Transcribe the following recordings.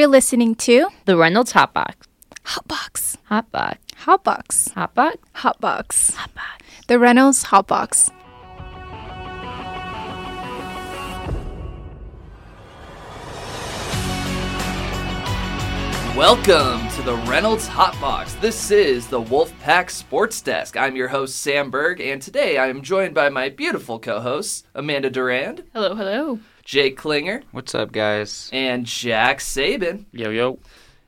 You're listening to The Reynolds Hotbox. Hotbox. Hotbox. Hotbox. Hotbox. Hotbox. The Reynolds Hotbox. Welcome to the Reynolds Hotbox. This is the Wolfpack Sports Desk. I'm your host, Sam Berg, and today I am joined by my beautiful co hosts, Amanda Durand, Hello, hello. Jake Klinger, What's up, guys? and Jack Sabin. Yo, yo.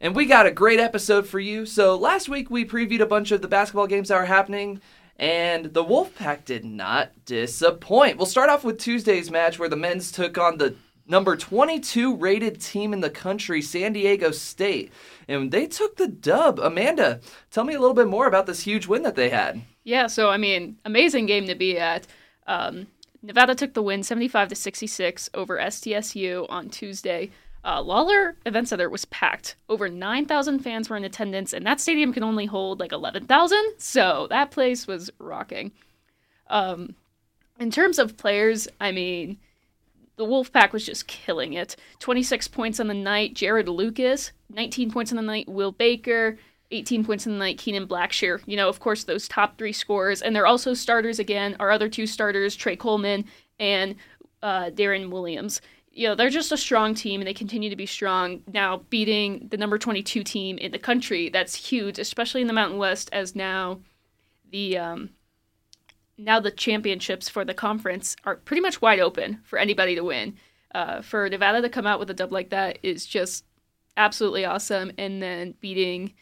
And we got a great episode for you. So last week we previewed a bunch of the basketball games that were happening, and the Wolfpack did not disappoint. We'll start off with Tuesday's match where the men's took on the number 22 rated team in the country, San Diego State, and they took the dub. Amanda, tell me a little bit more about this huge win that they had. Yeah, so I mean, amazing game to be at. Um, Nevada took the win 75 to 66 over SDSU on Tuesday. Uh, Lawler Event Center was packed. Over 9,000 fans were in attendance, and that stadium can only hold like 11,000. So that place was rocking. Um, in terms of players, I mean, the Wolfpack was just killing it. 26 points on the night, Jarod Lucas. 19 points on the night, Will Baker. 18 points in the night, Kenan Blackshear. You know, of course, those top three scorers. And they're also starters again. Our other two starters, Tre Coleman and uh, Darren Williams. You know, they're just a strong team, and they continue to be strong. Now, beating the number 22 team in the country, that's huge, especially in the Mountain West, as now the um, now the championships for the conference are pretty much wide open for anybody to win. Uh, for Nevada to come out with a dub like that is just absolutely awesome. And then beating,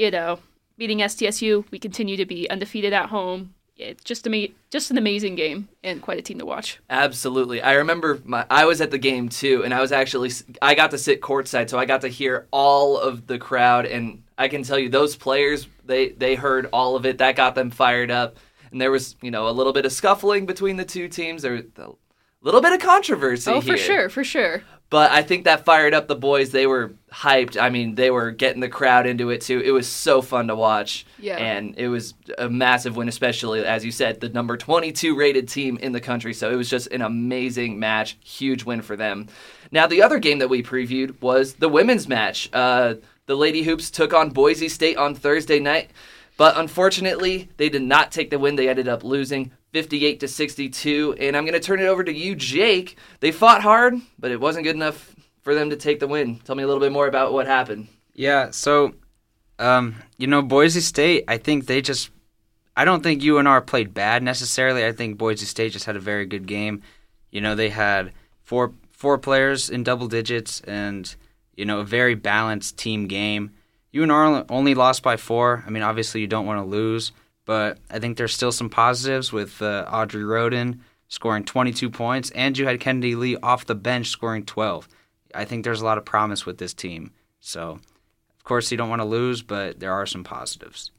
you know, beating SDSU, we continue to be undefeated at home. It's just ama- just an amazing game and quite a team to watch. Absolutely. I remember my I was at the game too and I was actually I got to sit courtside so I got to hear all of the crowd and I can tell you those players they they heard all of it that got them fired up and there was, you know, a little bit of scuffling between the two teams there was a little bit of controversy Oh, here. for sure, for sure. But I think that fired up the boys. They were hyped. I mean, they were getting the crowd into it too. It was so fun to watch. Yeah. And it was a massive win, especially as you said, the number 22 rated team in the country. So it was just an amazing match. Huge win for them. Now, the other game that we previewed was the women's match. Uh, the Lady Hoops took on Boise State on Thursday night. But unfortunately, they did not take the win. They ended up losing 58 to 62. And I'm going to turn it over to you, Jake. They fought hard, but it wasn't good enough for them to take the win. Tell me a little bit more about what happened. Yeah, so, um, you know, Boise State, I think they just, I don't think UNR played bad necessarily. I think Boise State just had a very good game. You know, they had four four players in double digits and, you know, a very balanced team game. UNR only lost by four. I mean, obviously you don't want to lose, but I think there's still some positives with uh, Audrey Roden scoring 22 points, and you had Kennedy Lee off the bench scoring 12. I think there's a lot of promise with this team. So, of course, you don't want to lose, but there are some positives.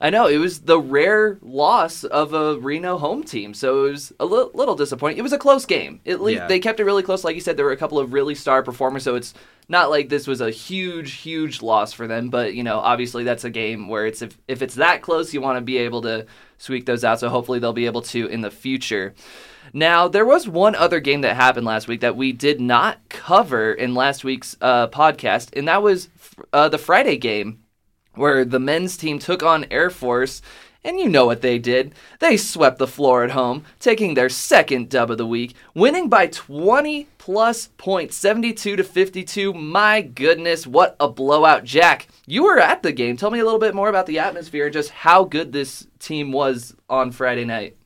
I know it was the rare loss of a Reno home team, so it was a li- little disappointing. It was a close game. At least Yeah. they kept it really close. Like you said, there were a couple of really star performers, so it's not like this was a huge, huge loss for them. But you know, obviously, that's a game where it's if if it's that close, you want to be able to squeak those out. So hopefully, they'll be able to in the future. Now, there was one other game that happened last week that we did not cover in last week's uh, podcast, and that was uh, the Friday game where the men's team took on Air Force. And you know what they did. They swept the floor at home, taking their second dub of the week, winning by 20 plus points, 72 to 52. My goodness, what a blowout. Jack, you were at the game. Tell me a little bit more about the atmosphere and just how good this team was on Friday night.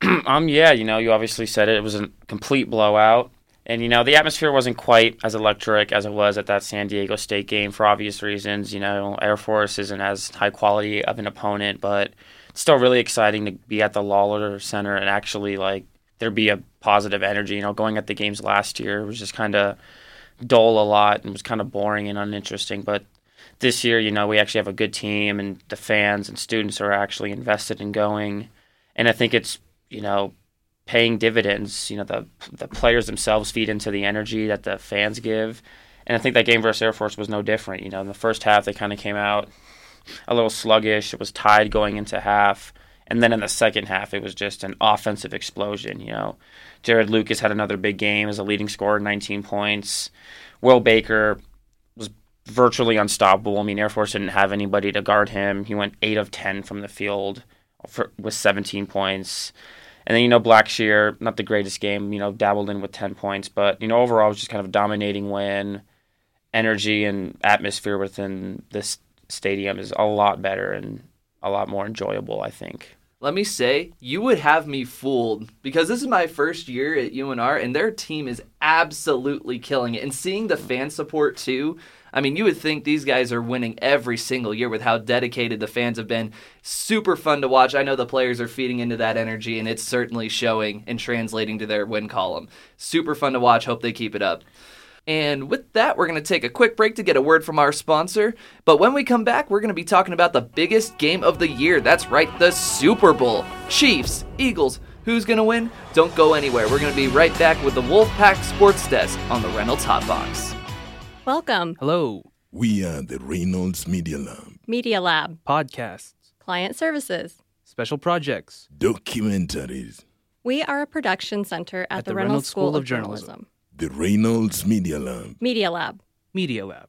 Um, yeah, you know, you obviously said it. It was a complete blowout. And, you know, the atmosphere wasn't quite as electric as it was at that San Diego State game for obvious reasons. You know, Air Force isn't as high quality of an opponent, but it's still really exciting to be at the Lawler Center and actually, like, there be a positive energy. You know, going at the games last year was just kind of dull a lot and was kind of boring and uninteresting. But this year, you know, we actually have a good team and the fans and students are actually invested in going. And I think it's, you know, paying dividends. You know, the the players themselves feed into the energy that the fans give, and I think that game versus Air Force was no different. You know, in the first half they kind of came out a little sluggish. It was tied going into half, and then in the second half it was just an offensive explosion. You know, Jarod Lucas had another big game as a leading scorer, 19 points. Will Baker was virtually unstoppable. I mean, Air Force didn't have anybody to guard him. He went eight of ten from the field for, with 17 points. And then you know Blackshear, not the greatest game. You know, dabbled in with 10 points, but you know overall it was just kind of a dominating win. Energy and atmosphere within this stadium is a lot better and a lot more enjoyable. I think. Let me say, you would have me fooled because this is my first year at UNR and their team is absolutely killing it. And seeing the fan support too, I mean, you would think these guys are winning every single year with how dedicated the fans have been. Super fun to watch. I know the players are feeding into that energy and it's certainly showing and translating to their win column. Super fun to watch. Hope they keep it up. And with that, we're going to take a quick break to get a word from our sponsor. But when we come back, we're going to be talking about the biggest game of the year. That's right, the Super Bowl. Chiefs, Eagles, who's going to win? Don't go anywhere. We're going to be right back with the Wolfpack Sports Desk on the Reynolds Hot Box. Welcome, Hello, We are the Reynolds Media Lab. Media Lab, podcasts, Client Services. special projects. Documentaries. We are a production center at, the, Reynolds, School, of Journalism. The Reynolds Media Lab. Media Lab. Media Lab.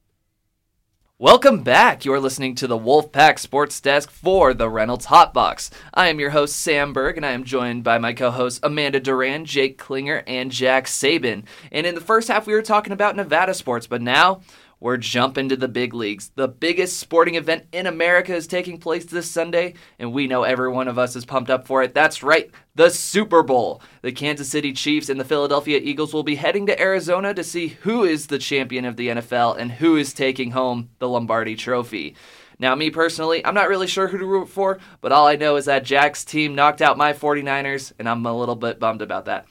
Welcome back. You're listening to the Wolfpack Sports Desk for the Reynolds Hotbox. I am your host, Sam Berg, and I am joined by my co hosts, Amanda Duran, Jake Klinger, and Jack Sabin. And in the first half, we were talking about Nevada sports, but now we're jumping to the big leagues. The biggest sporting event in America is taking place this Sunday, and we know every one of us is pumped up for it. That's right, the Super Bowl. The Kansas City Chiefs and the Philadelphia Eagles will be heading to Arizona to see who is the champion of the NFL and who is taking home the Lombardi Trophy. Now, me personally, I'm not really sure who to root for, but all I know is that Jack's team knocked out my 49ers, and I'm a little bit bummed about that.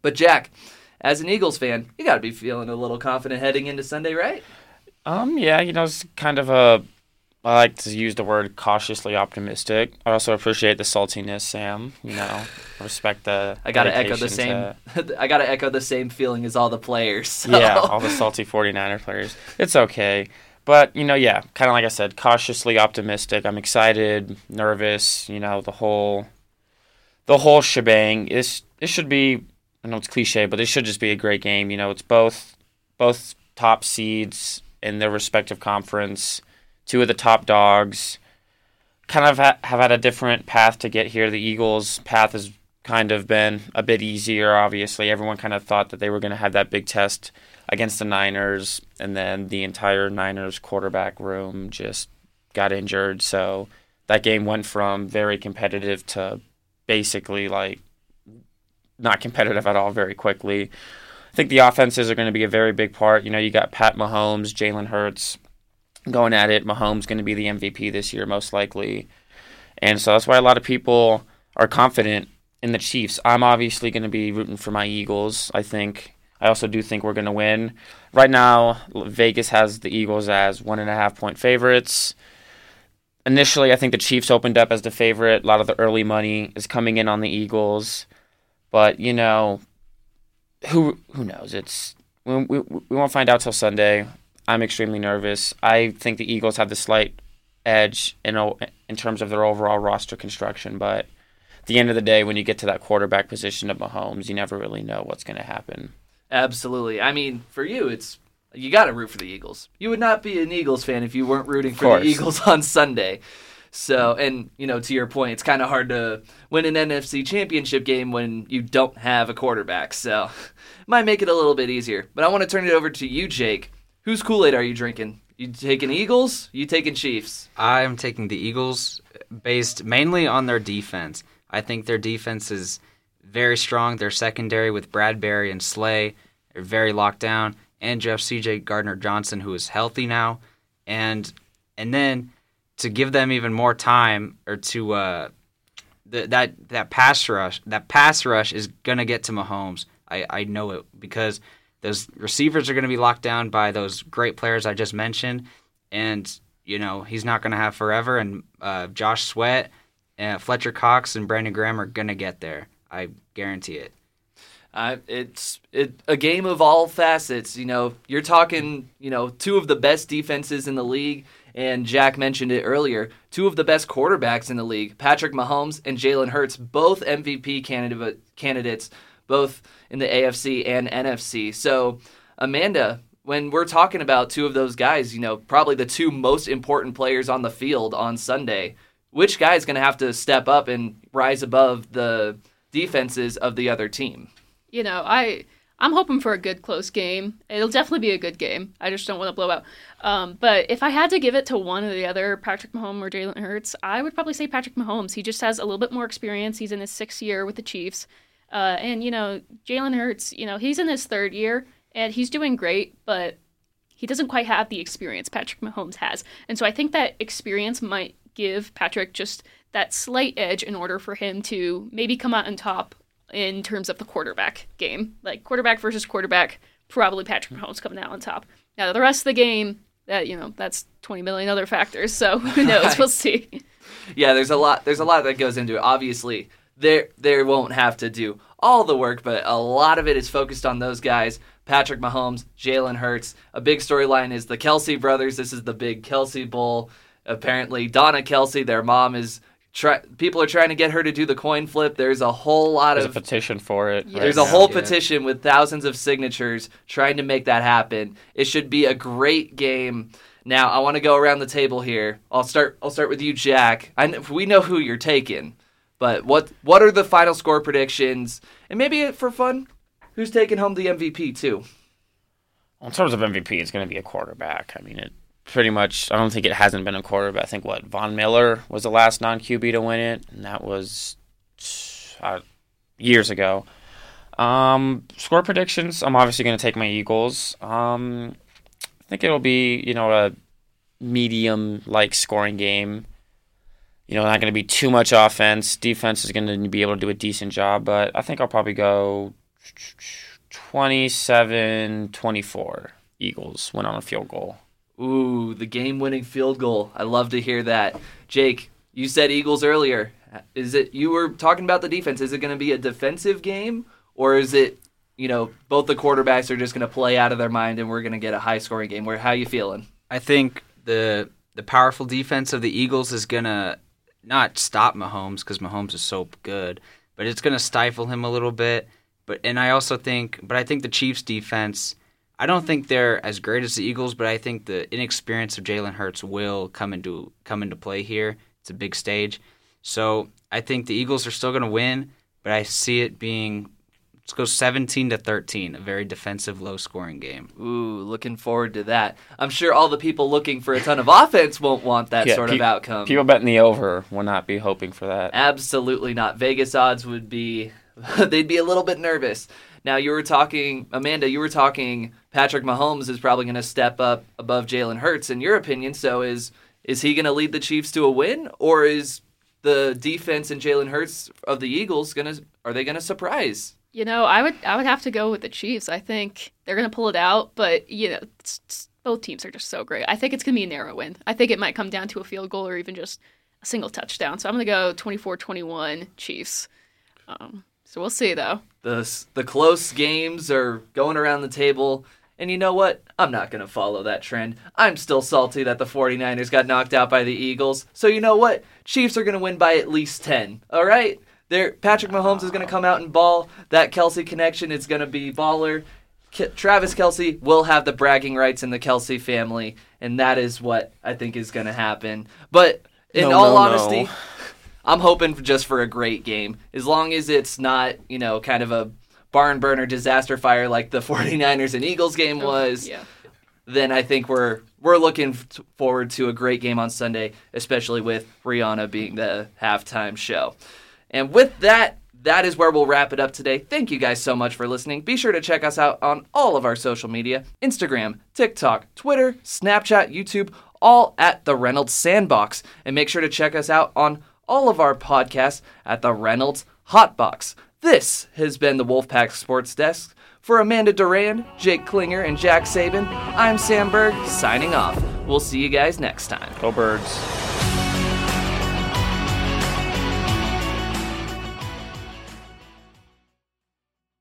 But, Jack, as an Eagles fan, you got to be feeling a little confident heading into Sunday, right? Um, yeah, you know, it's kind of a. I like to use the word cautiously optimistic. I also appreciate the saltiness, Sam. You know, respect the. I gotta echo the same. to- I gotta echo the same feeling as all the players. so- yeah, all the salty 49er players. It's okay. But, you know, yeah, kind of like I said, cautiously optimistic. I'm excited, nervous, you know, the whole the whole shebang. Is it should be I know it's cliche, but it should just be a great game. You know, it's both both top seeds in their respective conference, two of the top dogs. Kind of ha- have had a different path to get here. The Eagles' path has kind of been a bit easier. Obviously, everyone kind of thought that they were going to have that big test against the Niners, and then the entire Niners quarterback room just got injured. So that game went from very competitive to basically like not competitive at all very quickly. I think the offenses are going to be a very big part. You know, you got Pat Mahomes, Jalen Hurts going at it. Mahomes going to be the MVP this year, most likely. And so that's why a lot of people are confident in the Chiefs. I'm obviously going to be rooting for my Eagles. I think. I also do think we're going to win. Right now, Vegas has the Eagles as one and a half point favorites. Initially, I think the Chiefs opened up as the favorite. A lot of the early money is coming in on the Eagles, but you know, who who knows? It's we, we, we won't find out till Sunday. I'm extremely nervous. I think the Eagles have the slight edge in in terms of their overall roster construction, but at the end of the day, when you get to that quarterback position of Mahomes, you never really know what's going to happen. Absolutely. I mean, for you, it's you got to root for the Eagles. You would not be an Eagles fan if you weren't rooting for the Eagles on Sunday. So, and you know, to your point, it's kind of hard to win an NFC championship game when you don't have a quarterback. So, might make it a little bit easier. But I want to turn it over to you, Jake. Whose Kool Aid are you drinking? You taking Eagles? You taking Chiefs? I'm taking the Eagles based mainly on their defense. I think their defense is very strong. Their secondary with Bradberry and Slay are very locked down. And Jeff CJ Gardner Johnson, who is healthy now. And and then to give them even more time or to uh, th- that that pass rush that pass rush is gonna get to Mahomes. I, I know it because those receivers are gonna be locked down by those great players I just mentioned, and you know he's not gonna have forever. And uh, Josh Sweat, uh, Fletcher Cox, and Brandon Graham are gonna get there. I guarantee it. Uh, it's it, a game of all facets. You know, you're talking, you know, two of the best defenses in the league, and Jack mentioned it earlier. Two of the best quarterbacks in the league, Patrick Mahomes and Jalen Hurts, both MVP candidate candidates, both in the AFC and NFC. So, Amanda, when we're talking about two of those guys, you know, probably the two most important players on the field on Sunday, which guy is going to have to step up and rise above the defenses of the other team? You know, I I'm hoping for a good close game. It'll definitely be a good game. I just don't want to blow out. Um, but if I had to give it to one or the other, Patrick Mahomes or Jalen Hurts, I would probably say Patrick Mahomes. He just has a little bit more experience. He's in his sixth year with the Chiefs. Uh, and, you know, Jalen Hurts, you know, he's in his third year and he's doing great, but he doesn't quite have the experience Patrick Mahomes has. And so I think that experience might give Patrick just that slight edge in order for him to maybe come out on top in terms of the quarterback game. Like quarterback versus quarterback, probably Patrick hmm. Mahomes coming out on top. Now the rest of the game, that you know, that's 20 million other factors. So who knows? Right. We'll see. Yeah, there's a lot. There's a lot that goes into it. Obviously, they they won't have to do all the work, but a lot of it is focused on those guys. Patrick Mahomes, Jalen Hurts. A big storyline is the Kelce brothers. This is the big Kelce Bowl. Apparently, Donna Kelce, their mom is. Try, people are trying to get her to do the coin flip. There's a whole lot There's a of petition for it. Yeah. there's right a whole Yeah. petition with thousands of signatures trying to make that happen. It should be a great game. Now, I want to go around the table here. I'll start. I'll start with you, Jack. I kn- we know who you're taking, but what what are the final score predictions? And maybe for fun, who's taking home the MVP too? Well, In terms of MVP, it's going to be a quarterback. I mean, it pretty much. I don't think it hasn't been a quarterback. I think what Von Miller was the last non QB to win it, and that was uh, years ago. Um, score predictions. I'm obviously going to take my Eagles. Um, I think it'll be you know a medium like scoring game. You know, not going to be too much offense. Defense is going to be able to do a decent job, but I think I'll probably go 27 24. Eagles win on a field goal. Ooh, the game-winning field goal. I love to hear that. Jake, you said Eagles earlier. Is it you were talking about the defense? Is it going to be a defensive game or is it, you know, both the quarterbacks are just going to play out of their mind and we're going to get a high-scoring game? Where how you feeling? I think the the powerful defense of the Eagles is gonna not stop Mahomes because Mahomes is so good, but it's gonna stifle him a little bit. But and I also think, but I think the Chiefs' defense. I don't think they're as great as the Eagles, but I think the inexperience of Jalen Hurts will come into come into play here. It's a big stage, so I think the Eagles are still going to win, but I see it being let's go seventeen to thirteen, a very defensive, low scoring game. Ooh, looking forward to that. I'm sure all the people looking for a ton of offense won't want that Yeah, sort of outcome. People betting the over will not be hoping for that. Absolutely not. Vegas odds would be they'd be a little bit nervous. Now you were talking Amanda, you were talking Patrick Mahomes is probably going to step up above Jalen Hurts in your opinion. So is is he going to lead the Chiefs to a win or is the defense and Jalen Hurts of the Eagles going to are they going to surprise? You know, I would I would have to go with the Chiefs. I think they're going to pull it out, but you know, it's, it's- both teams are just so great. I think it's going to be a narrow win. I think it might come down to a field goal or even just a single touchdown. So I'm going to go 24-21 Chiefs. Um, so we'll see though. The the close games are going around the table. And you know what? I'm not going to follow that trend. I'm still salty that the 49ers got knocked out by the Eagles. So you know what? Chiefs are going to win by at least 10. All right? There Patrick Mahomes is going to come out and ball. That Kelce connection is going to be baller. K- Travis Kelce will have the bragging rights in the Kelce family, and that is what I think is going to happen. But in No, all no, honesty, no. I'm hoping just for a great game. As long as it's not, you know, kind of a barn burner disaster fire like the 49ers and Eagles game oh, was, Yeah. then I think we're we're looking forward to a great game on Sunday, especially with Rihanna being the halftime show. And with that, that is where we'll wrap it up today. Thank you guys so much for listening. Be sure to check us out on all of our social media Instagram, TikTok, Twitter, Snapchat, YouTube, all at the Reynolds Sandbox. And make sure to check us out on all of our podcasts at the Reynolds Hotbox. This has been the Wolfpack Sports Desk. For Amanda Duran, Jake Klinger, and Jack Saban, I'm Sam Berg, signing off. We'll see you guys next time. Go Birds.